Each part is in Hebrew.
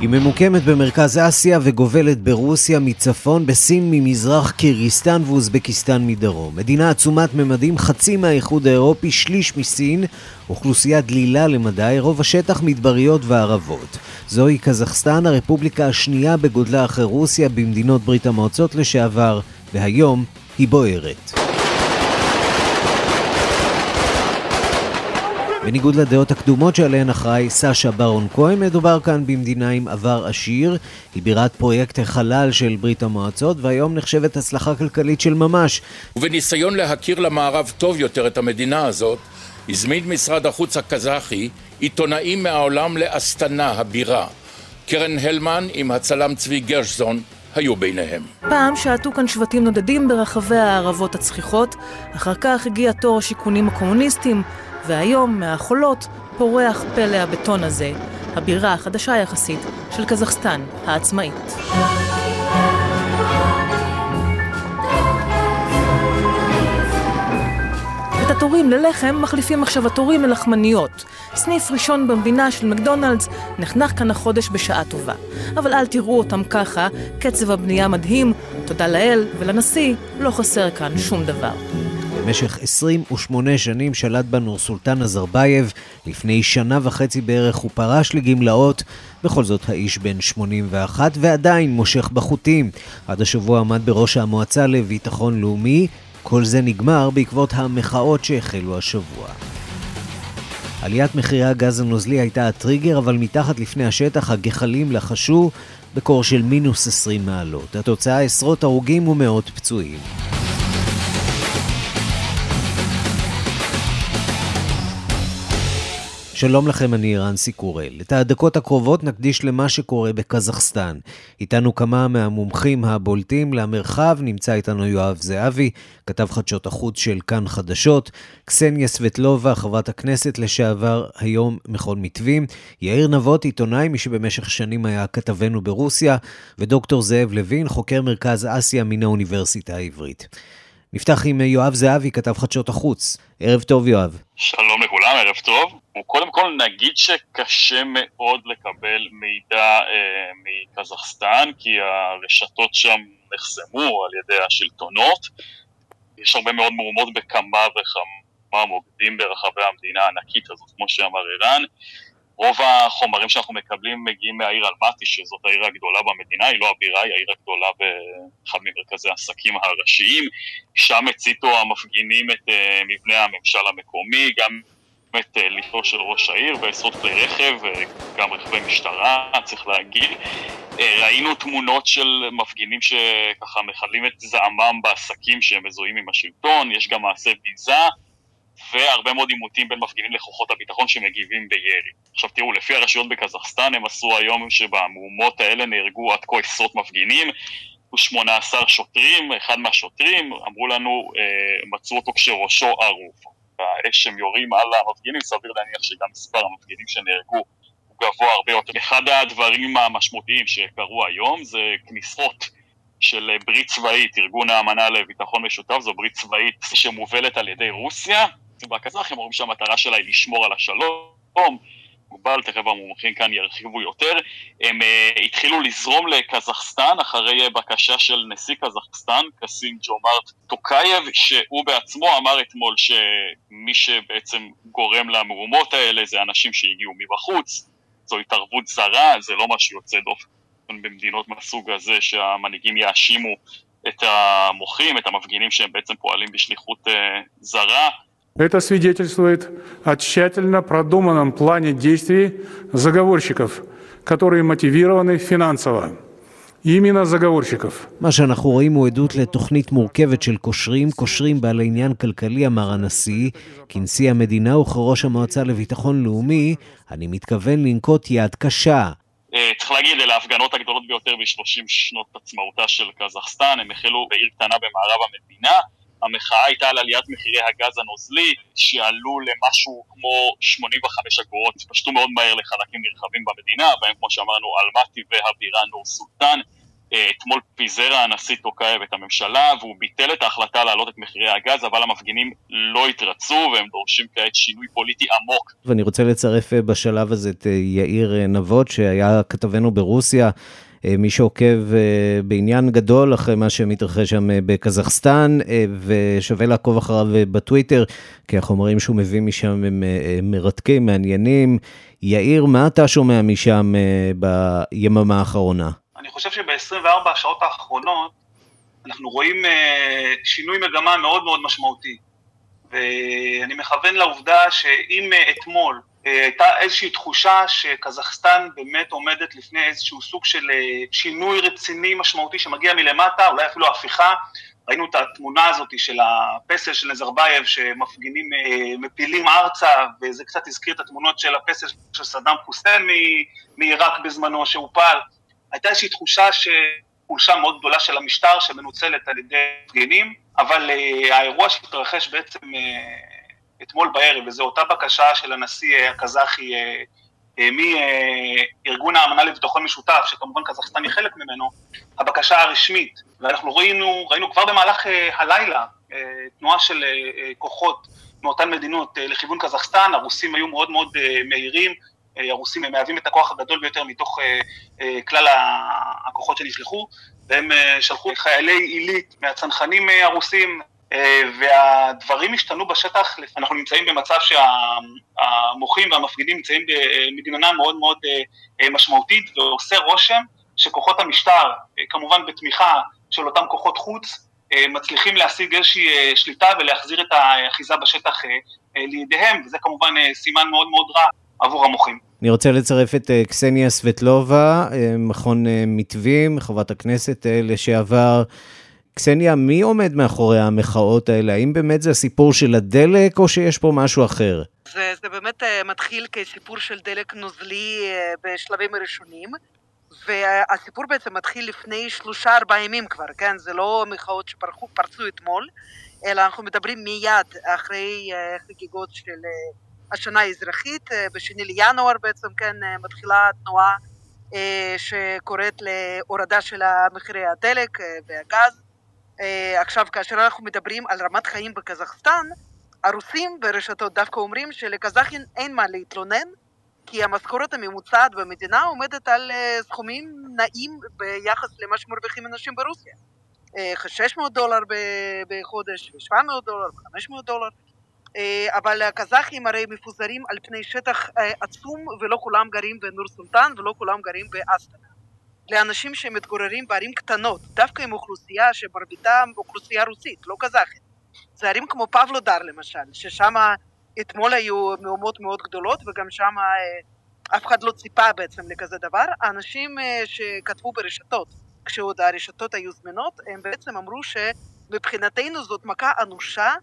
היא ממוקמת במרכז אסיה וגובלת ברוסיה מצפון, בסין ממזרח, קירגיסטן ואוזבקיסטן מדרום. מדינה עצומת ממדים, חצי מהאיחוד האירופי, שליש מסין, אוכלוסייה דלילה למדי, רוב השטח מדבריות וערבות. זוהי קזחסטן, הרפובליקה השנייה בגודלה אחרי רוסיה במדינות ברית המועצות לשעבר, והיום היא בוערת. בניגוד לדעות הקדומות שעליהן אחראי סשה ברון כהן, מדובר כאן במדינה עם עבר עשיר. היא בירת פרויקט החלל של ברית המועצות, והיום נחשבת הצלחה כלכלית של ממש. ובניסיון להכיר למערב טוב יותר את המדינה הזאת, הזמין משרד החוץ הקזחי עיתונאים מהעולם לאסטנה, הבירה. קרן הלמן עם הצלם צבי גרשזון היו ביניהם. פעם שעטו כאן שבטים נודדים ברחבי הערבות הצחיחות, אחר כך הגיע תור השיכונים הקומוניסטים, והיום מהחולות פורח פלא הבטון הזה, הבירה החדשה יחסית של קזחסטן העצמאית. את התורים ללחם מחליפים עכשיו התורים ללחמניות. סניף ראשון במדינה של מקדונלדס נחנך כאן החודש בשעה טובה. אבל אל תראו אותם ככה, קצב הבנייה מדהים, תודה לאל ולנשיא, לא חסר כאן שום דבר. במשך 28 שנים שלט בנו סולטן אזרבייב, לפני שנה וחצי בערך הוא פרש לגמלאות, בכל זאת האיש בן 81 ועדיין מושך בחוטים. עד השבוע עמד בראש המועצה לביטחון לאומי, כל זה נגמר בעקבות המחאות שהחלו השבוע. עליית מחירי הגז הנוזלי הייתה הטריגר, אבל מתחת לפני השטח הגחלים לחשו בקור של מינוס 20 מעלות. התוצאה עשרות הרוגים ומאות פצועים. שלום לכם, אני רנסי קורל. את הדקות הקרובות נקדיש למה שקורה בקזחסטן. איתנו כמה מהמומחים הבולטים למרחב, נמצא איתנו יואב זהבי, כתב חדשות החוץ של כאן חדשות, קסניה סבטלובה, חברת הכנסת לשעבר, היום מכון מתווים, יאיר נבות, עיתונאי, מי שבמשך שנים היה כתבנו ברוסיה, ודוקטור זאב לוין, חוקר מרכז אסיה מן האוניברסיטה העברית. נפתח עם יואב זהבי, כתב חדשות החוץ. ערב טוב, יואב. שלום ערב טוב. קודם כל נגיד שקשה מאוד לקבל מידע אה, מקזחסטן, כי הרשתות שם נחסמו על ידי השלטונות. יש הרבה מאוד מהומות בכמה וכמה מוקדים ברחבי המדינה הענקית הזאת, כמו שאמר ערן. רוב החומרים שאנחנו מקבלים מגיעים מהעיר אלמטי, שזאת העיר הגדולה במדינה, היא לא הבירה, היא העיר הגדולה באחד ממרכזי העסקים הראשיים. שם הציתו המפגינים את uh, מבנה הממשל המקומי, גם את uh, ליטו של ראש העיר ועשרות כלי רכב, uh, גם רכבי משטרה, צריך להגיד. Uh, ראינו תמונות של מפגינים שככה מכלים את זעמם בעסקים שהם מזוהים עם השלטון, יש גם מעשה ביזה. והרבה מאוד עימותים בין מפגינים לכוחות הביטחון שמגיבים בירי. עכשיו תראו, לפי הרשויות בקזחסטן הם עשו היום שבמהומות האלה נהרגו עד כה עשרות מפגינים, ו-18 שוטרים, אחד מהשוטרים, אמרו לנו, אה, מצאו אותו כשראשו ערוב. האש שהם יורים על המפגינים, סביר להניח שגם מספר המפגינים שנהרגו הוא גבוה הרבה יותר. אחד הדברים המשמעותיים שקרו היום זה כניסות של ברית צבאית, ארגון האמנה לביטחון משותף, זו ברית צבאית שמובלת על ידי רוסיה, והקזחים אומרים שהמטרה שלה היא לשמור על השלום, מוגבל, תכף המומחים כאן ירחיבו יותר, הם אה, התחילו לזרום לקזחסטן אחרי אה, בקשה של נשיא קזחסטן, קסים ג'ומארט טוקייב, שהוא בעצמו אמר אתמול שמי שבעצם גורם למהומות האלה זה אנשים שהגיעו מבחוץ, זו התערבות זרה, זה לא משהו יוצא דופן במדינות מהסוג הזה שהמנהיגים יאשימו את המוחים, את המפגינים שהם בעצם פועלים בשליחות uh, זרה. Это свидетельствует о тщательно продуманном плане действий заговорщиков, которые мотивированы финансово. именно заговорщиков. מה שאנחנו רואים הוא עדות לתוכנית מורכבת של קושרים, קושרים בעלי עניין כלכלי, אמר הנשיא. כנשיא המדינה וכראש המועצה לביטחון לאומי, אני מתכוון לנקוט יד קשה. צריך להגיד, אלה ההפגנות הגדולות ביותר ב-30 שנות עצמאותה של קזחסטן, הם החלו בעיר קטנה במערב המדינה. המחאה הייתה על עליית מחירי הגז הנוזלי, שעלו למשהו כמו 85 אגורות, פשטו מאוד מהר לחלקים נרחבים במדינה, בהם כמו שאמרנו אלמטי והבירה נור סולטן. אה, אתמול פיזר הנשיא טוקאייב את הממשלה והוא ביטל את ההחלטה להעלות את מחירי הגז, אבל המפגינים לא התרצו והם דורשים כעת שינוי פוליטי עמוק. ואני רוצה לצרף אה, בשלב הזה את אה, יאיר נבות, שהיה כתבנו ברוסיה. מי שעוקב בעניין גדול אחרי מה שמתרחש שם בקזחסטן, ושווה לעקוב אחריו בטוויטר, כי החומרים שהוא מביא משם הם מרתקים, מעניינים. יאיר, מה אתה שומע משם ביממה האחרונה? אני חושב שב-24 השעות האחרונות אנחנו רואים שינוי מגמה מאוד מאוד משמעותי. ואני מכוון לעובדה שאם אתמול הייתה איזושהי תחושה שקזחסטן באמת עומדת לפני איזשהו סוג של uh, שינוי רציני משמעותי שמגיע מלמטה, אולי אפילו הפיכה, ראינו את התמונה הזאת של הפסל של נזרבייב שמפגינים מפילים ארצה, וזה קצת הזכיר את התמונות של הפסל של סדאם חוסיין מעיראק בזמנו שהופל. הייתה איזושהי תחושה שחולשה מאוד גדולה של המשטר שמנוצלת על ידי מפגינים, אבל האירוע שהתרחש בעצם אתמול בערב, וזו אותה בקשה של הנשיא uh, הקזחי uh, uh, מארגון האמנה לביטחון משותף, שכמובן קזחסטן היא חלק ממנו, הבקשה הרשמית, ואנחנו ראינו, ראינו כבר במהלך הלילה תנועה של כוחות מאותן מדינות לכיוון קזחסטן, הרוסים היו מאוד מאוד מהירים, הרוסים הם מהווים את הכוח הגדול ביותר מתוך אה, אה, כלל הכוחות שנשלחו, והם אה, שלחו חיילי עילית מהצנחנים הרוסים, והדברים השתנו בשטח, אנחנו נמצאים במצב שהמוחים והמפגינים נמצאים במדינה מאוד מאוד משמעותית, ועושה רושם שכוחות המשטר, כמובן בתמיכה של אותם כוחות חוץ, מצליחים להשיג איזושהי שליטה ולהחזיר את האחיזה בשטח לידיהם, וזה כמובן סימן מאוד מאוד רע עבור המוחים. אני רוצה לצרף את אה, קסניה סבטלובה, אה, מכון אה, מתווים, חברת הכנסת לשעבר. קסניה, מי עומד מאחורי המחאות האלה? האם באמת זה הסיפור של הדלק או שיש פה משהו אחר? זה, זה באמת מתחיל כסיפור של דלק נוזלי בשלבים הראשונים, והסיפור בעצם מתחיל לפני שלושה ארבעה ימים כבר, כן? זה לא מחאות שפרצו אתמול, אלא אנחנו מדברים מיד אחרי חגיגות של השנה האזרחית, אה, בשני לינואר בעצם, כן, אה, מתחילה תנועה אה, שקוראת להורדה של מחירי הדלק והגז. עכשיו, כאשר אנחנו מדברים על רמת חיים בקזחסטן, הרוסים ברשתות דווקא אומרים שלקזחים אין מה להתלונן, כי המשכורת הממוצעת במדינה עומדת על סכומים נעים ביחס למה שמרוויחים אנשים ברוסיה. 600 דולר בחודש, 700 דולר, 500 דולר. אה, אבל הקזחים הרי מפוזרים על פני שטח אה, עצום ולא כולם גרים בנור סולטן ולא כולם גרים באסטנה. לאנשים שמתגוררים בערים קטנות, דווקא עם אוכלוסייה שמרביתם אוכלוסייה רוסית, לא קזחית. זה ערים כמו פבלודר למשל, ששם אתמול היו מהומות מאוד גדולות וגם שם אה, אף אחד לא ציפה בעצם לכזה דבר. האנשים שכתבו ברשתות, כשעוד הרשתות היו זמינות, הם בעצם אמרו שמבחינתנו זאת מכה אנושה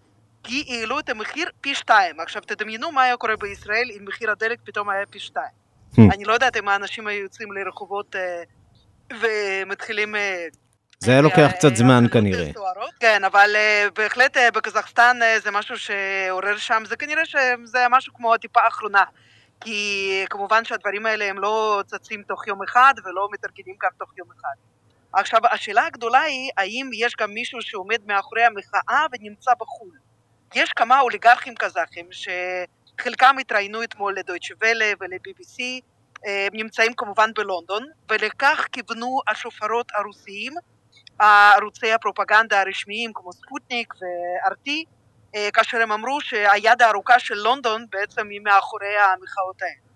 כי העלו את המחיר פי שתיים. עכשיו תדמיינו מה היה קורה בישראל אם מחיר הדלק פתאום היה פי שתיים. Hmm. אני לא יודעת אם האנשים היו יוצאים לרחובות אה, ומתחילים... אה, זה היה לוקח קצת זמן כנראה. כן, אבל בהחלט בקזחסטן זה משהו שעורר שם, זה כנראה שזה משהו כמו הטיפה האחרונה. כי כמובן שהדברים האלה הם לא צצים תוך יום אחד ולא מתארגנים גם תוך יום אחד. עכשיו, השאלה הגדולה היא, האם יש גם מישהו שעומד מאחורי המחאה ונמצא בחו"ל? יש כמה אוליגרכים קזחים שחלקם התראיינו אתמול לדויטשה ולה ול-BBC, נמצאים כמובן בלונדון, ולכך כיוונו השופרות הרוסיים, ערוצי הפרופגנדה הרשמיים כמו ספוטניק וארטי, כאשר הם אמרו שהיד הארוכה של לונדון בעצם היא מאחורי המחאות האלה.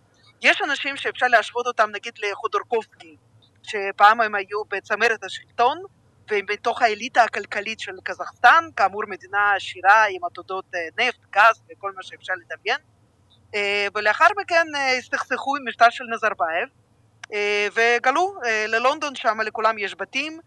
יש אנשים שאפשר להשוות אותם נגיד לחודורקובסקי, שפעם הם היו בצמרת השלטון, ובתוך האליטה הכלכלית של קזחסטן, כאמור מדינה עשירה עם עתודות אה, נפט, גז וכל מה שאפשר לדמיין, אה, ולאחר מכן אה, הסתכסכו עם משטר של נזרבייב, וגלו ללונדון, שם לכולם יש בתים,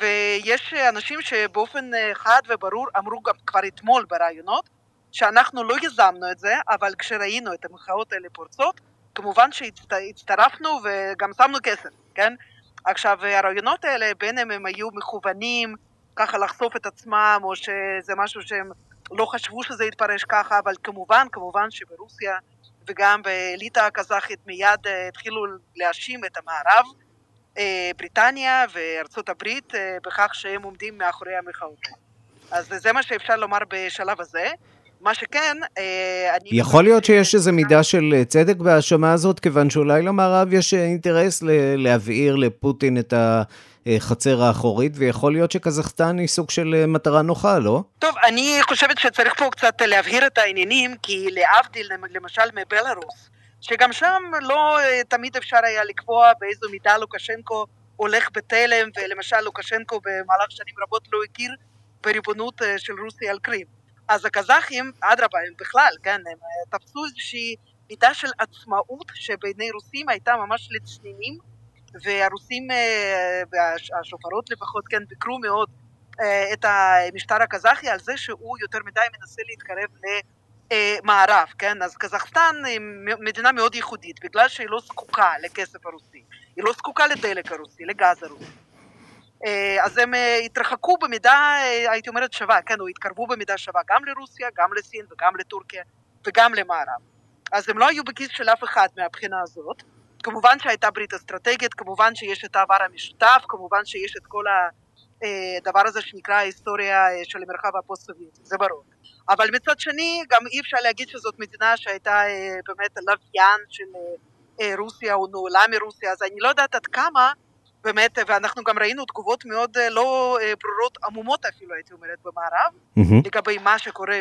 ויש אנשים שבאופן חד וברור אמרו גם כבר אתמול בראיונות, שאנחנו לא יזמנו את זה, אבל כשראינו את המחאות האלה פורצות, כמובן שהצטרפנו וגם שמנו כסף, כן? עכשיו, הרעיונות האלה, בין אם הם היו מכוונים ככה לחשוף את עצמם, או שזה משהו שהם לא חשבו שזה יתפרש ככה, אבל כמובן, כמובן שברוסיה וגם באליטה הקזחית מיד התחילו להאשים את המערב, בריטניה וארצות הברית, בכך שהם עומדים מאחורי המחאות אז זה מה שאפשר לומר בשלב הזה. מה שכן, אה, אני... יכול להיות שיש איזו מידה של אה, צדק בהאשמה הזאת, כיוון שאולי למערב יש אה, אינטרס להבעיר לפוטין את החצר האחורית, ויכול להיות שקזחסטן היא סוג של מטרה נוחה, לא? טוב, אני חושבת שצריך פה קצת להבהיר את העניינים, כי להבדיל למשל מבלארוס, שגם שם לא תמיד אפשר היה לקבוע באיזו מידה לוקשנקו הולך בתלם, ולמשל לוקשנקו במהלך שנים רבות לא הכיר בריבונות של רוסיה על קרים. אז הקזחים, אדרבה, הם בכלל, כן, הם אה, תפסו איזושהי מידה של עצמאות שבעיני רוסים הייתה ממש לצנינים, והרוסים, אה, והשופרות לפחות, כן, ביקרו מאוד אה, את המשטר הקזחי על זה שהוא יותר מדי מנסה להתקרב למערב, כן? אז קזחסטן היא מדינה מאוד ייחודית, בגלל שהיא לא זקוקה לכסף הרוסי, היא לא זקוקה לדלק הרוסי, לגז הרוסי. אה, אז הם אה, התרחקו במידה, אה, הייתי אומרת, שווה, כן, או התקרבו במידה שווה גם לרוסיה, גם לסין וגם לטורקיה וגם למערב. אז הם לא היו בכיס של אף אחד מהבחינה הזאת. כמובן שהייתה ברית אסטרטגית, כמובן שיש את העבר המשותף, כמובן שיש את כל הדבר הזה שנקרא ההיסטוריה של המרחב הפוסט-סובייטי, זה ברור. אבל מצד שני, גם אי אפשר להגיד שזאת מדינה שהייתה באמת לוויין של רוסיה או נעולה מרוסיה, אז אני לא יודעת עד כמה באמת, ואנחנו גם ראינו תגובות מאוד אה, לא אה, ברורות, עמומות אפילו, הייתי אומרת, במערב, mm-hmm. לגבי מה שקורה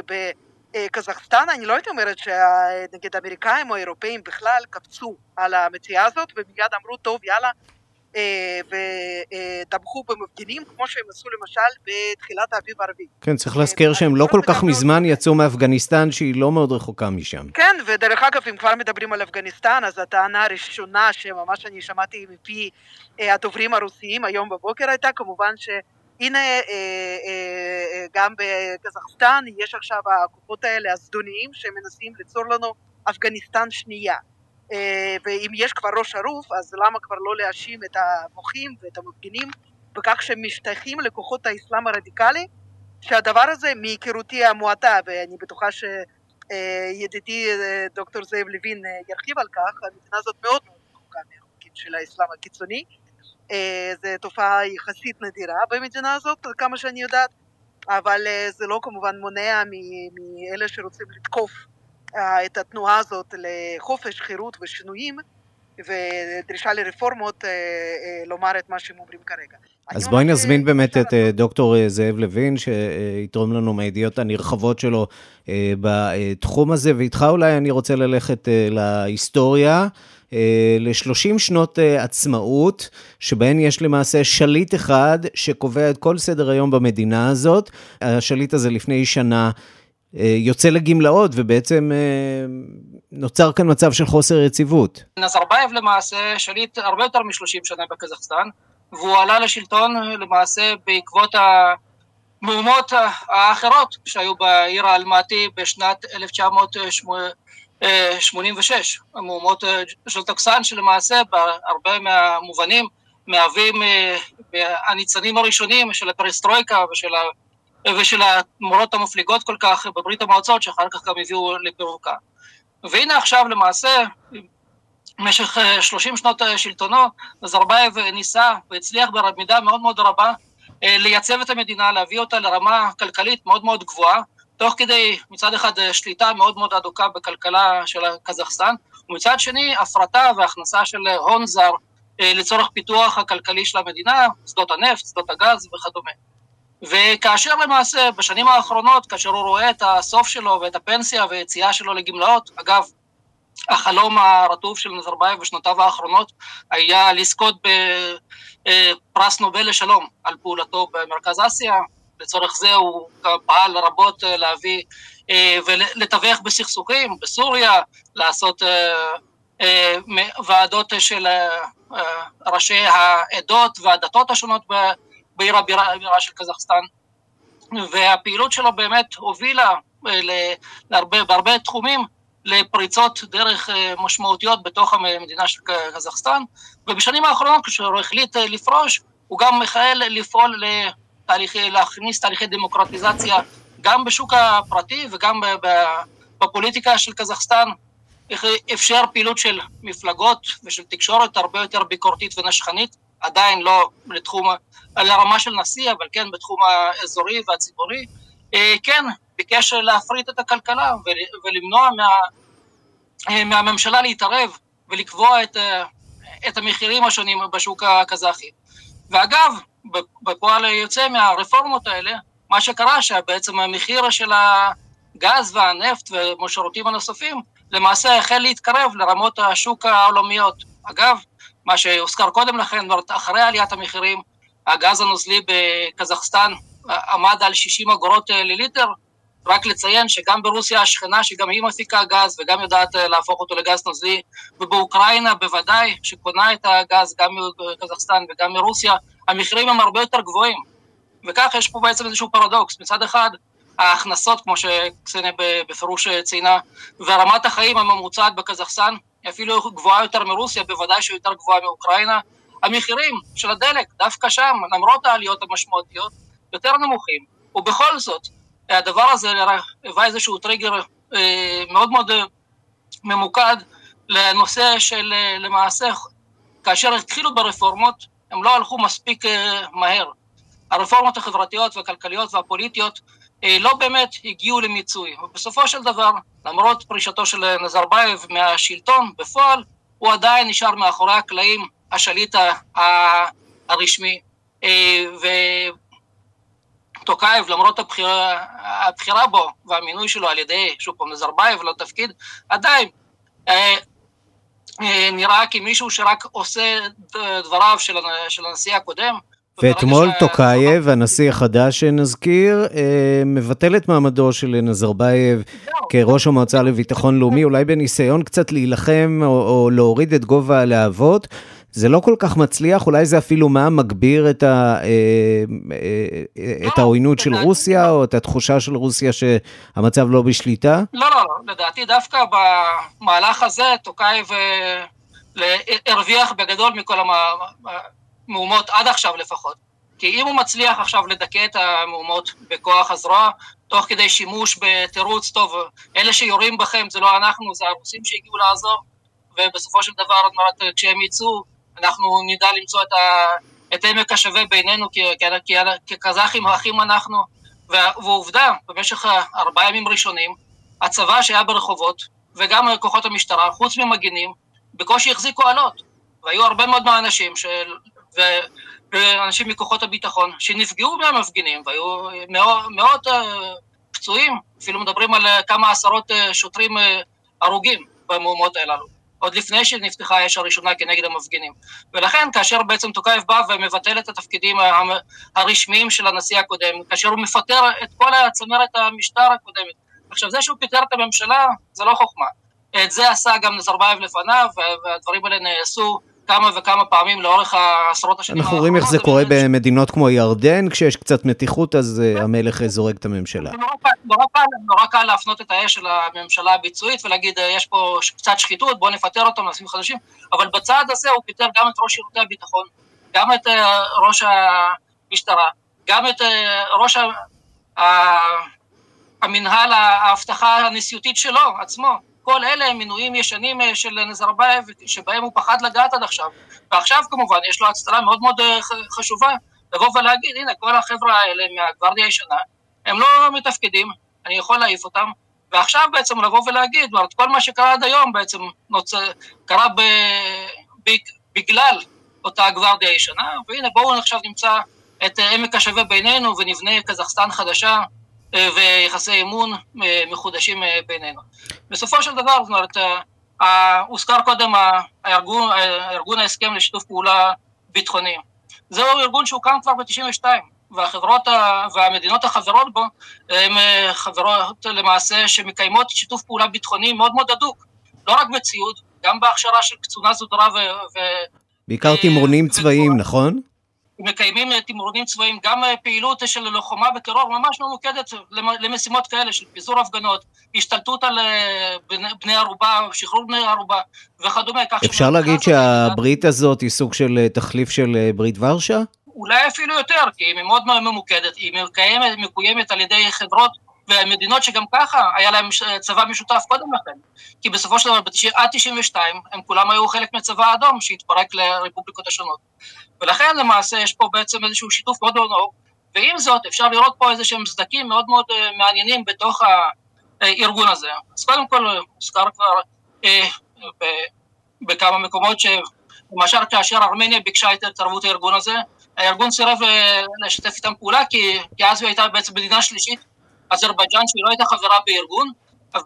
בקזחסטן. אני לא הייתי אומרת שנגיד האמריקאים או האירופאים בכלל קפצו על המציאה הזאת, ומיד אמרו, טוב, יאללה, אה, ותמכו במפגינים, כמו שהם עשו למשל בתחילת האביב הערבי. כן, צריך להזכיר שהם לא כל כך מזמן יצאו מאפגניסטן, שהיא לא מאוד רחוקה משם. כן, ודרך אגב, אם כבר מדברים על אפגניסטן, אז הטענה הראשונה שממש אני שמעתי מפי אה, הדוברים הרוסיים היום בבוקר הייתה כמובן ש... הנה, אה, גם בקזחסטן יש עכשיו הכוחות האלה הזדוניים שמנסים ליצור לנו אפגניסטן שנייה. אה, ואם יש כבר ראש ערוף, אז למה כבר לא להאשים את המוחים ואת המפגינים בכך שהם משתייכים לכוחות האסלאם הרדיקלי, שהדבר הזה, מהיכרותי המועטה, ואני בטוחה שידידי אה, דוקטור זאב לוין אה, ירחיב על כך, המדינה הזאת מאוד מאוד רחוקה מהחוקים של האסלאם הקיצוני. זו תופעה יחסית נדירה במדינה הזאת, כמה שאני יודעת, אבל זה לא כמובן מונע מאלה שרוצים לתקוף את התנועה הזאת לחופש, חירות ושינויים, ודרישה לרפורמות, אה, אה, לומר את מה שהם אומרים כרגע. אז בואי נזמין באמת את אה, דוקטור זאב לוין, שיתרום לנו מהידיעות הנרחבות שלו בתחום הזה, ואיתך אולי אני רוצה ללכת להיסטוריה. ל-30 שנות עצמאות, שבהן יש למעשה שליט אחד שקובע את כל סדר היום במדינה הזאת. השליט הזה לפני שנה אה, יוצא לגמלאות, ובעצם אה, נוצר כאן מצב של חוסר יציבות. נזרבייב למעשה שליט הרבה יותר מ-30 שנה בקזחסטן, והוא עלה לשלטון למעשה בעקבות המהומות האחרות שהיו בעיר אלמטי בשנת 1986, המהומות ז'לטוקסן שלמעשה בהרבה מהמובנים מהווים אה, הניצנים הראשונים של הפרסטרויקה ושל ושל התמורות המפליגות כל כך בברית המועצות, שאחר כך גם הביאו לפירוקה. והנה עכשיו למעשה, במשך 30 אה, שנות אה, שלטונו, נזרבייב ניסה והצליח במידה מאוד מאוד רבה אה, לייצב את המדינה, להביא אותה לרמה כלכלית מאוד מאוד גבוהה, תוך כדי מצד אחד שליטה מאוד מאוד אדוקה בכלכלה של קזחסטן, ומצד שני הפרטה והכנסה של הון זר לצורך פיתוח הכלכלי של המדינה, שדות הנפט, שדות הגז וכדומה. וכאשר למעשה בשנים האחרונות, כאשר הוא רואה את הסוף שלו ואת הפנסיה ויציאה שלו לגמלאות, אגב, החלום הרטוב של נזרבייב בשנותיו האחרונות היה לזכות בפרס נובל לשלום על פעולתו במרכז אסיה, לצורך זה הוא פעל רבות להביא אה, ולתווך בסכסוכים בסוריה, לעשות אה, אה, ועדות של ראשי העדות והדתות השונות בעיר הבירה, הבירה של קזחסטן, והפעילות שלו באמת הובילה אה, להרבה, בהרבה תחומים לפריצות דרך אה, משמעותיות בתוך המדינה של קזחסטן, ובשנים האחרונות כשהוא החליט אה, לפרוש, הוא גם החל לפעול תהליכי, להכניס תהליכי דמוקרטיזציה גם בשוק הפרטי וגם בפוליטיקה של קזחסטן, אפשר פעילות של מפלגות ושל תקשורת הרבה יותר ביקורתית ונשכנית, עדיין לא לתחום, לרמה של נשיא, אבל כן בתחום האזורי והציבורי. אה, כן, ביקש להפריט את הכלכלה ולמנוע מה, אה, מהממשלה להתערב ולקבוע את, אה, את המחירים השונים בשוק הקזחי. ואגב, בפועל יוצא מהרפורמות האלה, מה שקרה שבעצם המחיר של הגז והנפט והשירותים הנוספים למעשה החל להתקרב לרמות השוק העולמיות. אגב, מה שהוזכר קודם לכן, אחרי עליית המחירים, הגז הנוזלי בקזחסטן עמד על 60 אגורות לליטר, רק לציין שגם ברוסיה השכנה, שגם היא מפיקה גז וגם יודעת להפוך אותו לגז נוזלי, ובאוקראינה בוודאי, שקונה את הגז גם מקזחסטן וגם מרוסיה, המחירים הם הרבה יותר גבוהים. וכך יש פה בעצם איזשהו פרדוקס. מצד אחד, ההכנסות, כמו שקסניה בפירוש ציינה, ורמת החיים הממוצעת בקזחסטן היא אפילו גבוהה יותר מרוסיה, בוודאי שהיא יותר גבוהה מאוקראינה. המחירים של הדלק, דווקא שם, למרות העליות המשמעותיות, יותר נמוכים, ובכל זאת, הדבר הזה היווה איזשהו טריגר אה, מאוד מאוד אה, ממוקד לנושא של אה, למעשה, כאשר התחילו ברפורמות, הם לא הלכו מספיק מהר. הרפורמות החברתיות והכלכליות והפוליטיות לא באמת הגיעו למיצוי. ובסופו של דבר, למרות פרישתו של נזרבייב מהשלטון, בפועל הוא עדיין נשאר מאחורי הקלעים השליט הרשמי. טוקאייב, למרות הבחירה, הבחירה בו והמינוי שלו על ידי, שוב פעם, נזרבייב לתפקיד, עדיין אה, אה, נראה כמישהו שרק עושה דברו של, של הנשיא הקודם. ואתמול ש... טוקאייב, הנשיא החדש שנזכיר, אה, מבטל את מעמדו של נזרבייב כראש המועצה לביטחון לאומי, אולי בניסיון קצת להילחם או, או להוריד את גובה הלהבות. זה לא כל כך מצליח, אולי זה אפילו מה מגביר את, ה, אה, אה, את העוינות של רוסיה, או את התחושה של רוסיה שהמצב לא בשליטה? לא, לא, לא, לדעתי דווקא במהלך הזה טוקאייב אה, הרוויח בגדול מכל המהומות, עד עכשיו לפחות. כי אם הוא מצליח עכשיו לדכא את המהומות בכוח הזרוע, תוך כדי שימוש בתירוץ, טוב, אלה שיורים בכם זה לא אנחנו, זה הרוסים שהגיעו לעזור, ובסופו של דבר, כשהם יצאו, אנחנו נדע למצוא את, ה, את עמק השווה בינינו, כי, כי, כקזחים אחים אנחנו, ועובדה, במשך ארבעה ימים ראשונים, הצבא שהיה ברחובות, וגם כוחות המשטרה, חוץ ממגינים, בקושי החזיקו עלות. והיו הרבה מאוד מהאנשים, של, ו, ואנשים מכוחות הביטחון, שנפגעו מהמפגינים, והיו מאות, מאות אה, פצועים, אפילו מדברים על כמה עשרות אה, שוטרים אה, הרוגים במהומות הללו. עוד לפני שנפתחה האש הראשונה כנגד המפגינים. ולכן כאשר בעצם טוקייב בא ומבטל את התפקידים הרשמיים של הנשיא הקודם, כאשר הוא מפטר את כל הצמרת המשטר הקודמת, עכשיו זה שהוא פיטר את הממשלה זה לא חוכמה. את זה עשה גם נזרבייב לפניו, והדברים האלה נעשו כמה וכמה פעמים לאורך העשרות השנים אנחנו רואים איך זה קורה במדינות כמו ירדן, כשיש קצת מתיחות אז אה, המלך זורק את הממשלה. נורא קל להפנות את האש של הממשלה הביצועית ולהגיד אה, יש פה קצת שחיתות, בואו נפטר אותם, נשים חדשים, אבל בצעד הזה הוא פיטר גם את ראש שירותי הביטחון, גם את אה, ראש המשטרה, גם את ראש המנהל האבטחה הנשיאותית שלו עצמו. כל אלה הם מינויים ישנים אה, של נזרבייב, שבהם הוא פחד לגעת עד עכשיו. ועכשיו כמובן יש לו הצטלה מאוד מאוד אה, חשובה, לבוא ולהגיד, הנה, כל החבר'ה האלה מהגוורדיה הישנה, הם לא מתפקדים, אני יכול להעיף אותם, ועכשיו בעצם לבוא ולהגיד, זאת כל מה שקרה עד היום בעצם נוצ... קרה ב... בגלל אותה גוורדיה הישנה, והנה בואו עכשיו נמצא את עמק השווה בינינו ונבנה קזחסטן חדשה אה, ויחסי אמון אה, מחודשים אה, בינינו. בסופו של דבר, זאת אומרת, הוזכר קודם הארגון, ארגון ההסכם לשיתוף פעולה ביטחוני. זהו ארגון שהוקם כבר ב-92, והחברות והמדינות החברות בו הן חברות למעשה שמקיימות שיתוף פעולה ביטחוני מאוד מאוד הדוק, לא רק בציוד, גם בהכשרה של קצונה זוטרה ו... בעיקר תמרונים צבאיים, נכון? מקיימים אה, תמרונים צבאיים, גם אה, פעילות של לוחמה בטרור ממש ממוקדת למשימות כאלה של פיזור הפגנות, השתלטות על אה, בני ערובה, שחרור בני ערובה וכדומה. אפשר להגיד שהברית הזאת היא סוג של תחליף של ברית ורשה? אולי אפילו יותר, כי היא מאוד ממוקדת, היא מקיימת, מקוימת על ידי חברות ומדינות שגם ככה היה להם צבא משותף קודם לכן. כי בסופו של דבר, עד 92, הם כולם היו חלק מהצבא האדום שהתפרק לרפובליקות השונות. ולכן למעשה יש פה בעצם איזשהו שיתוף מאוד מאוד ארוך, ועם זאת אפשר לראות פה איזה שהם סדקים מאוד מאוד אה, מעניינים בתוך הארגון הזה. אז קודם כל, הוזכר כבר אה, בכמה מקומות ש... למשל כאשר ארמניה ביקשה את התערבות הארגון הזה, הארגון סירב אה, לשתף איתם פעולה כי, כי אז היא הייתה בעצם מדינה שלישית, אזרבייג'אן שהיא לא הייתה חברה בארגון,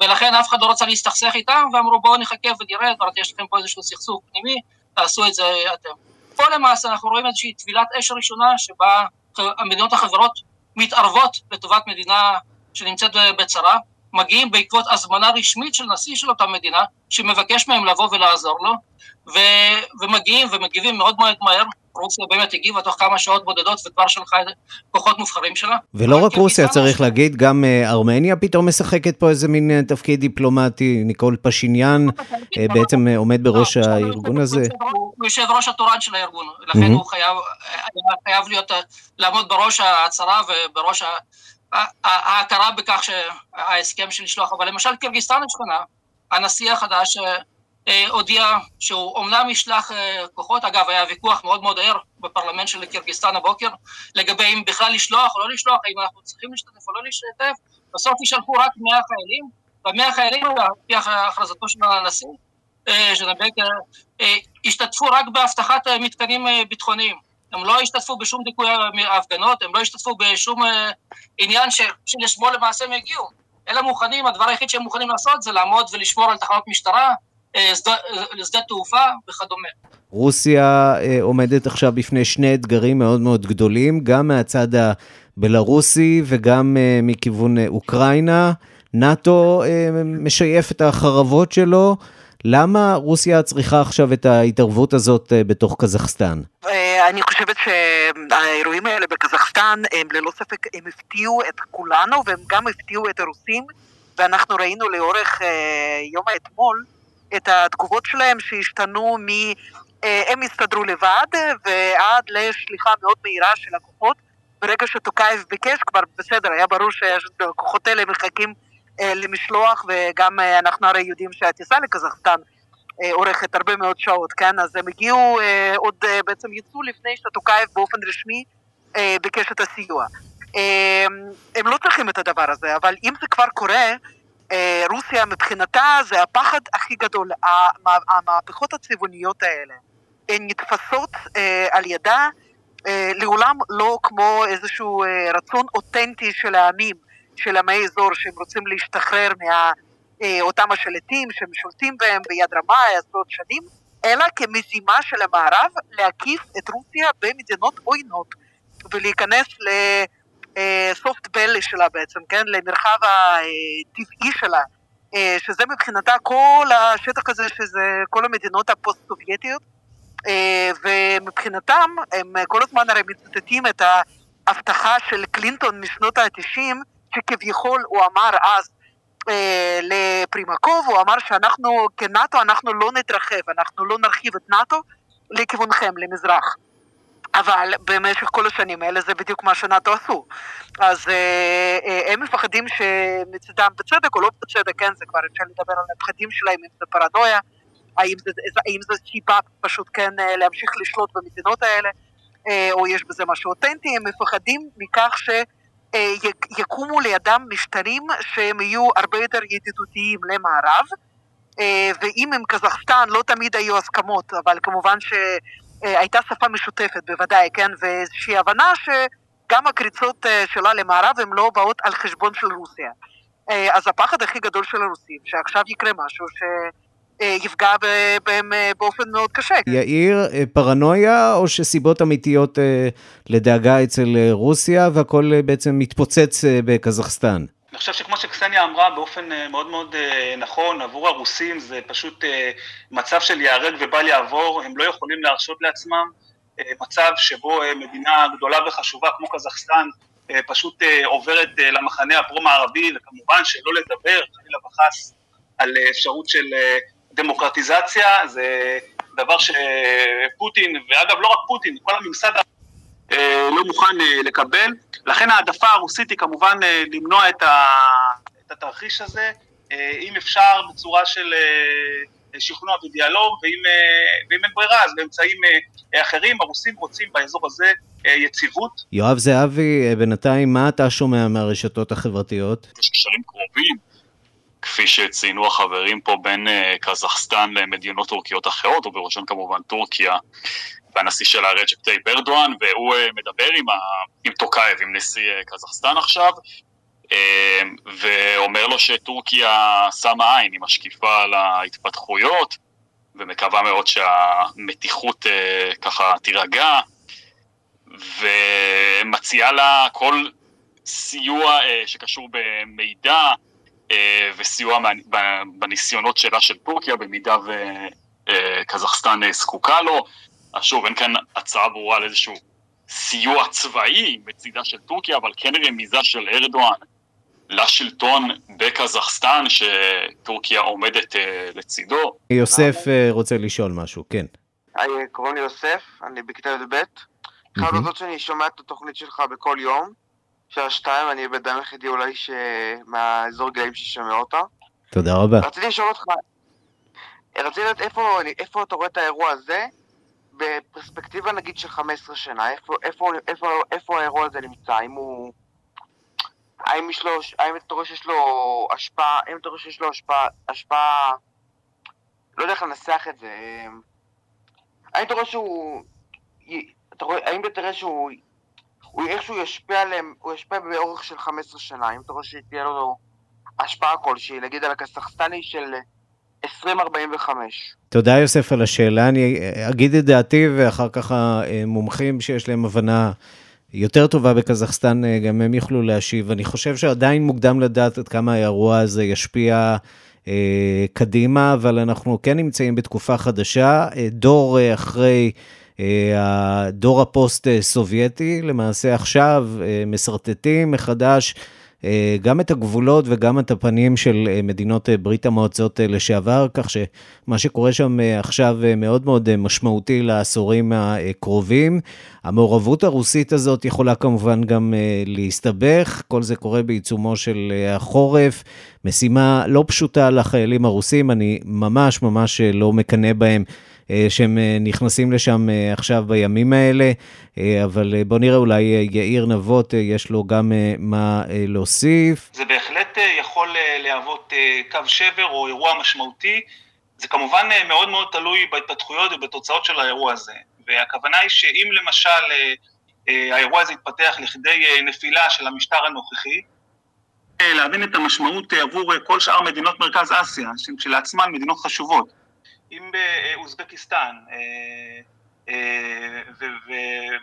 ולכן אף אחד לא רצה להסתכסך איתם, ואמרו בואו נחכה ונראה, כבר יש לכם פה איזשהו סכסוך פנימי, תעשו את זה אתם. פה למעשה אנחנו רואים איזושהי טבילת אש הראשונה שבה המדינות החברות מתערבות לטובת מדינה שנמצאת בצרה, מגיעים בעקבות הזמנה רשמית של נשיא של אותה מדינה, שמבקש מהם לבוא ולעזור לו, ו- ומגיעים ומגיבים מאוד מאוד מהר. רוסיה באמת הגיבה תוך כמה שעות בודדות וכבר שלחה כוחות מובחרים שלה. ולא רק רוסיה, צריך להגיד, גם אה, ארמניה פתאום משחקת פה איזה מין אה, תפקיד דיפלומטי, ניקול פשיניאן אה, בעצם עומד בראש לא, הארגון הזה. הוא יושב ראש התורן של הארגון, לכן הוא חייב להיות, לעמוד בראש ההצהרה ובראש ההכרה בכך שההסכם של לשלוח, אבל למשל קירגיסטן השכנה, הנשיא החדש הודיע שהוא אומנם ישלח אה, כוחות, אגב היה ויכוח מאוד מאוד ער בפרלמנט של קירגיסטן הבוקר לגבי אם בכלל לשלוח או לא לשלוח, האם אנחנו צריכים להשתתף או לא להשתתף, בסוף ישלחו רק 100 חיילים, וה-100 חיילים, על פי הכרזתו של הנשיא, ז'נבק, אה, השתתפו רק באבטחת מתקנים ביטחוניים. הם לא השתתפו בשום דיכוי ההפגנות, הם לא השתתפו בשום עניין שלשמו למעשה הם הגיעו. אלא מוכנים, הדבר היחיד שהם מוכנים לעשות זה לעמוד ולשמור על תחנות משטרה, לשדה אה, תעופה וכדומה. רוסיה אה, עומדת עכשיו בפני שני אתגרים מאוד מאוד גדולים, גם מהצד הבלארוסי וגם אה, מכיוון אוקראינה. נאט"ו משייף את החרבות שלו. למה רוסיה צריכה עכשיו את ההתערבות הזאת בתוך קזחסטן? אני חושבת שהאירועים האלה בקזחסטן הם ללא ספק, הם הפתיעו את כולנו והם גם הפתיעו את הרוסים ואנחנו ראינו לאורך יום האתמול את התגובות שלהם שהשתנו מ... אה, הם הסתדרו לבד ועד לשליחה מאוד מהירה של הכוחות. ברגע שטוקייב ביקש, כבר בסדר, היה ברור שהכוחות האלה מחכים אה, למשלוח וגם אה, אנחנו הרי יודעים שהטיסה לקזחסטן אורכת הרבה מאוד שעות, כן? אז הם הגיעו, עוד בעצם יצאו לפני שטוקייב באופן רשמי ביקש את הסיוע. הם לא צריכים את הדבר הזה, אבל אם זה כבר קורה, רוסיה מבחינתה זה הפחד הכי גדול. המהפכות הצבעוניות האלה, הן נתפסות אה, על ידה אה, לעולם לא כמו איזשהו רצון אותנטי של העמים, של עמי אזור שהם רוצים להשתחרר מאותם השליטים שהם שולטים בהם ביד רמה עשרות שנים, אלא כמזימה של המערב להקיף את רוסיה במדינות עוינות ולהיכנס ל... אה, בל שלה בעצם, כן? למרחב הטבעי שלה, אה, שזה מבחינתה כל השטח הזה, שזה כל המדינות הפוסט-סובייטיות, אה, ומבחינתם הם כל הזמן הרי מצטטים את ההבטחה של קלינטון משנות ה-90, שכביכול הוא אמר אז לפרימקוב, הוא אמר שאנחנו כנאטו אנחנו לא נתרחב, אנחנו לא נרחיב את נאטו לכיוונכם, למזרח. אבל במשך כל השנים האלה זה בדיוק מה שנאט"ו עשו. אז אה, אה, הם מפחדים שמצדם בצדק או לא בצדק, כן, זה כבר אפשר לדבר על הפחדים שלהם, אם זה פרנויה, האם זה, האם זה סיבה פשוט כן אה, להמשיך לשלוט במדינות האלה, אה, או יש בזה משהו אותנטי, הם מפחדים מכך שיקומו לידם משטרים שהם יהיו הרבה יותר ידידותיים למערב, אה, ואם עם קזחסטן לא תמיד היו הסכמות, אבל כמובן ש... אה, הייתה שפה משותפת בוודאי, כן, ואיזושהי הבנה שגם הקריצות אה, שלה למערב הן לא באות על חשבון של רוסיה. אה, אז הפחד הכי גדול של הרוסים, שעכשיו יקרה משהו ש... יפגע בהם באופן מאוד קשה. יאיר, פרנויה או שסיבות אמיתיות לדאגה אצל רוסיה והכל בעצם מתפוצץ בקזחסטן? אני חושב שכמו שקסניה אמרה באופן אה, מאוד מאוד אה, נכון, עבור הרוסים זה פשוט אה, מצב של ייהרג ובל יעבור, הם לא יכולים להרשות לעצמם מצב שבו מדינה גדולה וחשובה כמו קזחסטן פשוט עוברת למחנה הפרו-מערבי, וכמובן שלא לדבר, חלילה וחס, על אפשרות של דמוקרטיזציה, זה דבר שפוטין, ואגב לא רק פוטין, כל הממסד לא מוכן לקבל. לכן העדפה הרוסית היא כמובן למנוע את, ה, את התרחיש הזה, אם אפשר בצורה של שכנוע ודיאלוג, ואם, ואם אין ברירה אז באמצעים אחרים, הרוסים רוצים באזור הזה יציבות. יואב זהבי, בינתיים מה אתה שומע מהרשתות החברתיות? יש קשרים קרובים. כפי שציינו החברים פה בין קזחסטן למדינות טורקיות אחרות, ובראשן כמובן טורקיה, והנשיא שלה רג'פ טייפ ארדואן, והוא מדבר עם, ה... עם טוקאייב, עם נשיא קזחסטן עכשיו, ואומר לו שטורקיה שמה עין, היא משקיפה על ההתפתחויות, ומקווה מאוד שהמתיחות ככה תירגע, ומציעה לה כל סיוע שקשור במידע, וסיוע בניסיונות שלה של טורקיה במידה וקזחסטן זקוקה לו. אז שוב, אין כאן הצעה ברורה על איזשהו סיוע צבאי מצידה של טורקיה, אבל כן רמיזה של ארדואן לשלטון בקזחסטן, שטורקיה עומדת לצידו. יוסף רוצה לשאול משהו, כן. היי, קוראים לי יוסף, אני בכיתה י"ב. חייב להודות שאני שומע את התוכנית שלך בכל יום. שעה שתיים, אני בדם יחידי אולי מהאזור גאים ששומע אותה. תודה רבה. רציתי לשאול אותך, רציתי לדעת איפה, איפה אתה רואה את האירוע הזה, בפרספקטיבה נגיד של 15 שנה, איפה, איפה, איפה, איפה האירוע הזה נמצא, האם הוא... האם יש לו, האם אתה רואה שיש לו השפעה, האם אתה רואה שיש לו השפעה, השפעה, לא יודע איך לנסח את זה, האם אתה רואה שהוא, אתה רואה, האם אתה רואה שהוא הוא איכשהו ישפיע עליהם, הוא ישפיע באורך של 15 שנה, אם אתה רואה שתהיה לו השפעה כלשהי, נגיד על הקסחסטני של 2045. תודה יוסף על השאלה, אני אגיד את דעתי ואחר כך המומחים שיש להם הבנה יותר טובה בקזחסטן, גם הם יוכלו להשיב. אני חושב שעדיין מוקדם לדעת עד כמה האירוע הזה ישפיע אה, קדימה, אבל אנחנו כן נמצאים בתקופה חדשה, דור אחרי... הדור הפוסט-סובייטי, למעשה עכשיו משרטטים מחדש גם את הגבולות וגם את הפנים של מדינות ברית המועצות לשעבר, כך שמה שקורה שם עכשיו מאוד מאוד משמעותי לעשורים הקרובים. המעורבות הרוסית הזאת יכולה כמובן גם להסתבך, כל זה קורה בעיצומו של החורף, משימה לא פשוטה לחיילים הרוסים, אני ממש ממש לא מקנא בהם. שהם נכנסים לשם עכשיו בימים האלה, אבל בוא נראה, אולי יאיר נבות, יש לו גם מה להוסיף. זה בהחלט יכול להוות קו שבר או אירוע משמעותי. זה כמובן מאוד מאוד תלוי בהתפתחויות ובתוצאות של האירוע הזה. והכוונה היא שאם למשל האירוע הזה יתפתח לכדי נפילה של המשטר הנוכחי, להבין את המשמעות עבור כל שאר מדינות מרכז אסיה, שהן כשלעצמן מדינות חשובות. אם באוזבקיסטן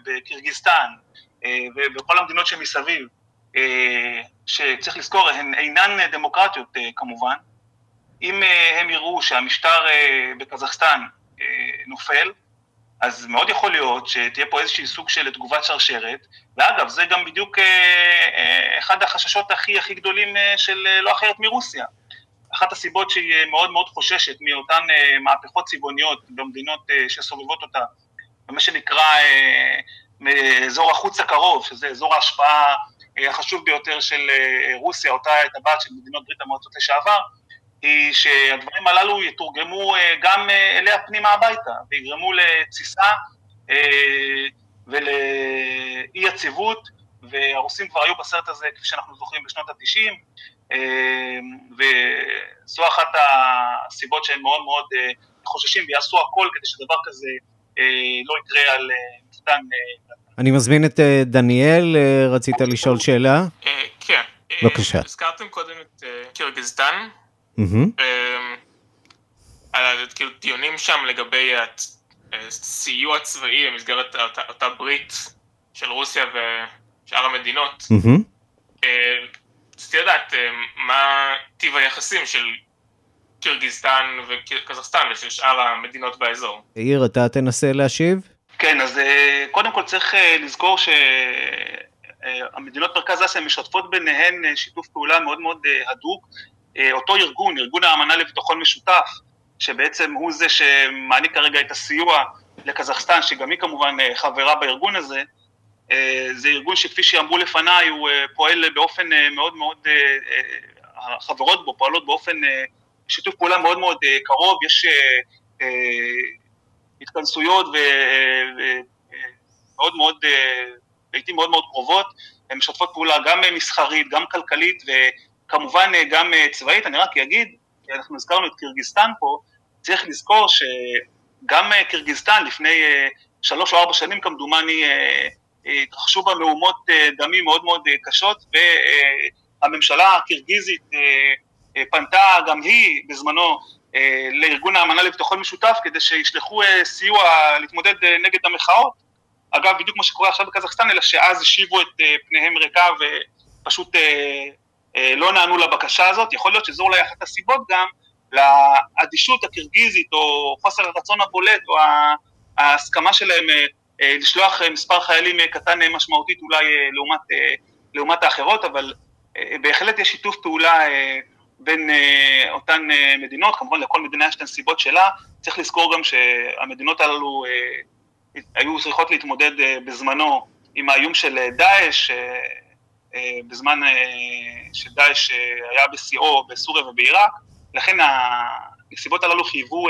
ובקירגיסטן ובכל המדינות שמסביב, שצריך לזכור, הן אינן דמוקרטיות כמובן, אם הם יראו שהמשטר בקזחסטן נופל, אז מאוד יכול להיות שתהיה פה איזשהי סוג של תגובת שרשרת, ואגב, זה גם בדיוק אחד החששות הכי הכי גדולים של לא אחרת מרוסיה. אחת הסיבות שהיא מאוד מאוד חוששת מאותן מהפכות צבעוניות במדינות שסובבות אותה, במה שנקרא אזור החוץ הקרוב, שזה אזור ההשפעה החשוב ביותר של רוסיה, אותה הטבעת של מדינות ברית המועצות לשעבר, היא שהדברים הללו יתורגמו גם אליה פנימה הביתה, ויגרמו לתסיסה ולאי יציבות, והרוסים כבר היו בסרט הזה, כפי שאנחנו זוכרים, בשנות ה-90, וזו אחת הסיבות שהם מאוד מאוד חוששים ויעשו הכל כדי שדבר כזה לא יקרה על מפתן. אני מזמין את דניאל, רצית לשאול שאלה? כן. בבקשה. הזכרתם קודם את קירגיזטן, על כאילו דיונים שם לגבי סיוע צבאי במסגרת אותה ברית של רוסיה ושאר המדינות. רציתי לדעת מה טיב היחסים של קירגיזסטן וקזחסטן ושל שאר המדינות באזור. יאיר, אתה תנסה להשיב? כן, אז קודם כל צריך לזכור שהמדינות מרכז אסיה משתפות ביניהן שיתוף פעולה מאוד מאוד הדוק. אותו ארגון, ארגון האמנה לביטחון משותף, שבעצם הוא זה שמעניק כרגע את הסיוע לקזחסטן, שגם היא כמובן חברה בארגון הזה, זה ארגון שכפי שאמרו לפניי, הוא פועל באופן מאוד מאוד, החברות בו פועלות באופן, שיתוף פעולה מאוד מאוד קרוב, יש התכנסויות ומאוד מאוד, לעיתים מאוד מאוד קרובות, הן משתפות פעולה גם מסחרית, גם כלכלית וכמובן גם צבאית, אני רק אגיד, אנחנו הזכרנו את קירגיסטן פה, צריך לזכור שגם קירגיסטן לפני שלוש או ארבע שנים כמדומני התרחשו בה מהומות דמים מאוד מאוד קשות והממשלה הקירגיזית פנתה גם היא בזמנו לארגון האמנה לביטחון משותף כדי שישלחו סיוע להתמודד נגד המחאות. אגב, בדיוק כמו שקורה עכשיו בקזחסטן, אלא שאז השיבו את פניהם ריקה ופשוט לא נענו לבקשה הזאת. יכול להיות שזו אולי אחת הסיבות גם לאדישות הקירגיזית או חוסר הרצון הבולט או ההסכמה שלהם לשלוח מספר חיילים קטן משמעותית אולי לעומת, לעומת האחרות, אבל בהחלט יש שיתוף פעולה בין אותן מדינות, כמובן לכל מדינה יש את הנסיבות שלה, צריך לזכור גם שהמדינות הללו היו צריכות להתמודד בזמנו עם האיום של דאעש, בזמן שדאעש היה בשיאו בסוריה ובעיראק, לכן הנסיבות הללו חייבו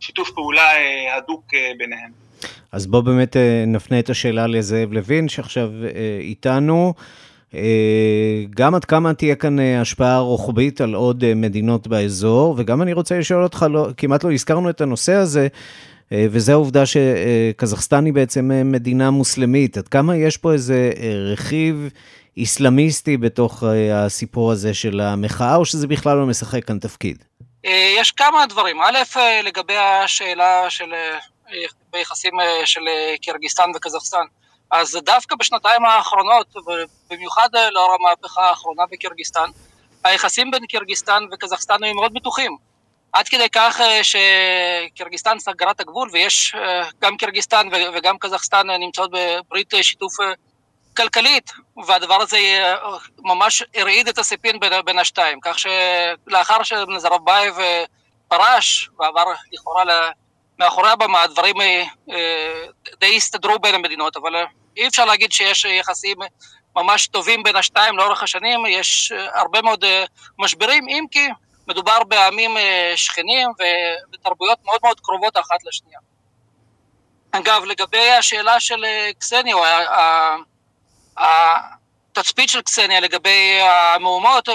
שיתוף פעולה הדוק ביניהם. אז בוא באמת נפנה את השאלה לזאב לוין, שעכשיו איתנו. גם עד כמה תהיה כאן השפעה רוחבית על עוד מדינות באזור, וגם אני רוצה לשאול אותך, לא, כמעט לא הזכרנו את הנושא הזה, וזה העובדה שקזחסטן היא בעצם מדינה מוסלמית. עד כמה יש פה איזה רכיב איסלאמיסטי בתוך הסיפור הזה של המחאה, או שזה בכלל לא משחק כאן תפקיד? יש כמה דברים. א', לגבי השאלה של ביחסים של קירגיסטן וקזחסטן. אז דווקא בשנתיים האחרונות, ובמיוחד לאור המהפכה האחרונה בקירגיסטן, היחסים בין קירגיסטן וקזחסטן הם מאוד בטוחים. עד כדי כך שקירגיסטן סגרה את הגבול, ויש גם קירגיסטן וגם קזחסטן נמצאות בברית שיתוף כלכלית, והדבר הזה ממש הרעיד את הסיפין בין, השתיים. כך שלאחר שנזרבייב פרש ועבר לכאורה מאחורי הבמה, הדברים די הסתדרו בין המדינות, אבל אי אפשר להגיד שיש יחסים ממש טובים בין השתיים לאורך השנים, יש הרבה מאוד משברים, אם כי מדובר בעמים שכנים ובתרבויות מאוד מאוד קרובות אחת לשנייה. אגב, לגבי השאלה של קסניה, או התצפית של קסניה לגבי המהומות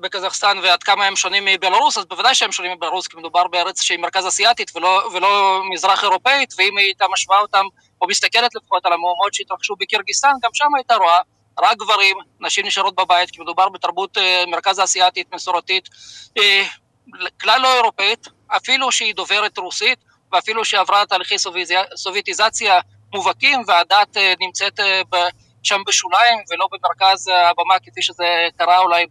בקזחסטן ועד כמה הם שונים מבלרוס, אז בוודאי שהם שונים מבלרוס, כי מדובר בארץ שהיא מרכז אסיאתית ולא, ולא מזרח אירופאית, ואם היא הייתה משווה אותם, או מסתכלת לפחות על המהומות שהתרחשו בקירגיסטן, גם שם הייתה רואה רק גברים, נשים נשארות בבית, כי מדובר בתרבות מרכז אסיאתית מסורתית, כלל לא אירופאית, אפילו שהיא דוברת רוסית, ואפילו שעברה תהליכי סובייטיזציה מובהקים, והדת נמצאת שם בשוליים ולא במרכז הבמה כפי שזה קרה אולי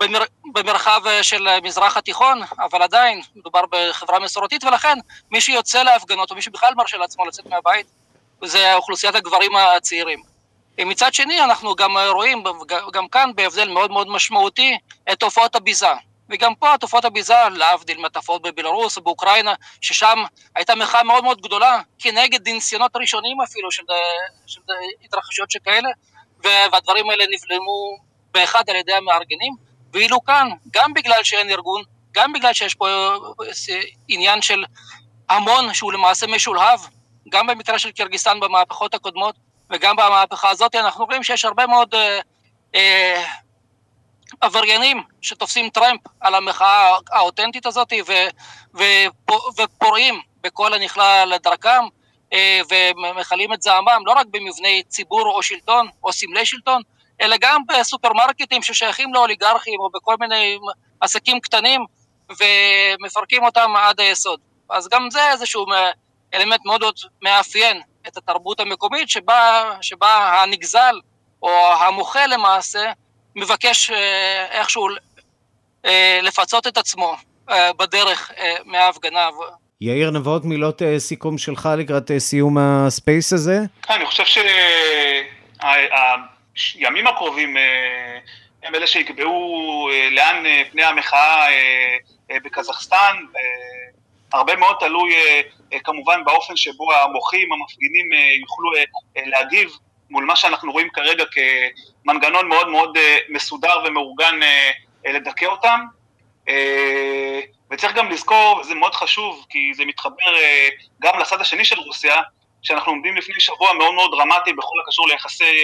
במר... במרחב של מזרח התיכון, אבל עדיין מדובר בחברה מסורתית, ולכן מי שיוצא להפגנות, או מי שבכלל מרשה לעצמו לצאת מהבית, זה אוכלוסיית הגברים הצעירים. מצד שני, אנחנו גם רואים, גם כאן בהבדל מאוד מאוד משמעותי, את תופעות הביזה. וגם פה תופעות הביזה, להבדיל מהתופעות בבלרוס או באוקראינה, ששם הייתה מחאה מאוד מאוד גדולה, כנגד ניסיונות ראשונים אפילו של, של התרחשויות שכאלה, והדברים האלה נבלמו באחד על ידי המארגנים, ואילו כאן, גם בגלל שאין ארגון, גם בגלל שיש פה עניין של המון שהוא למעשה משולהב, גם במקרה של קירגיסטן במהפכות הקודמות, וגם במהפכה הזאת אנחנו רואים שיש הרבה מאוד אה, אה, עבריינים שתופסים טרמפ על המחאה האותנטית הזאת ופורעים בכל הנכלל לדרכם אה, ומכלים את זעמם לא רק במבני ציבור או שלטון או סמלי שלטון, אלא גם בסופרמרקטים ששייכים לאוליגרכים או בכל מיני עסקים קטנים ומפרקים אותם עד היסוד. אז גם זה איזשהו אלמנט מאוד מאוד מאפיין את התרבות המקומית שבה, שבה הנגזל או המוחה למעשה מבקש איכשהו לפצות את עצמו בדרך מההפגנה. יאיר נבות, מילות סיכום שלך לקראת סיום הספייס הזה? אני חושב שהימים הקרובים הם אלה שיקבעו לאן פני המחאה בקזחסטן, הרבה מאוד תלוי כמובן באופן שבו המוחים, המפגינים יוכלו להגיב מול מה שאנחנו רואים כרגע כמנגנון מאוד מאוד מסודר ומאורגן לדכא אותם. וצריך גם לזכור, וזה מאוד חשוב, כי זה מתחבר גם לצד השני של רוסיה, שאנחנו עומדים לפני שבוע מאוד מאוד דרמטי בכל הקשור ליחסי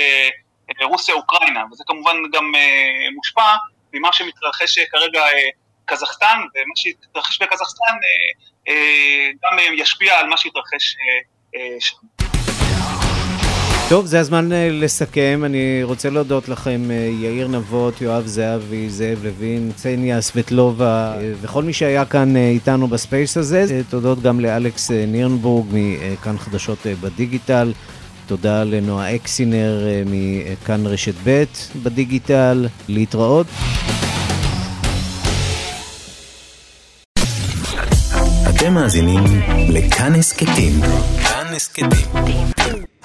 רוסיה-אוקראינה, וזה כמובן גם מושפע ממה שמתרחש כרגע קזחסטן, ומה שהתרחש בקזחסטן גם ישפיע על מה שהתרחש שם. טוב, זה הזמן לסכם. אני רוצה להודות לכם, יאיר נבות, יואב זהבי, זאב לוין, קסניה סבטלובה, וכל מי שהיה כאן איתנו ב space הזה. תודות גם לאלכס נירנבורג מכאן חדשות בדיגיטל. תודה לנועה אקסינר מכאן רשת ב' בדיגיטל. להתראות. אתם מאזינים לכאן הסכתים. כאן הסכתים.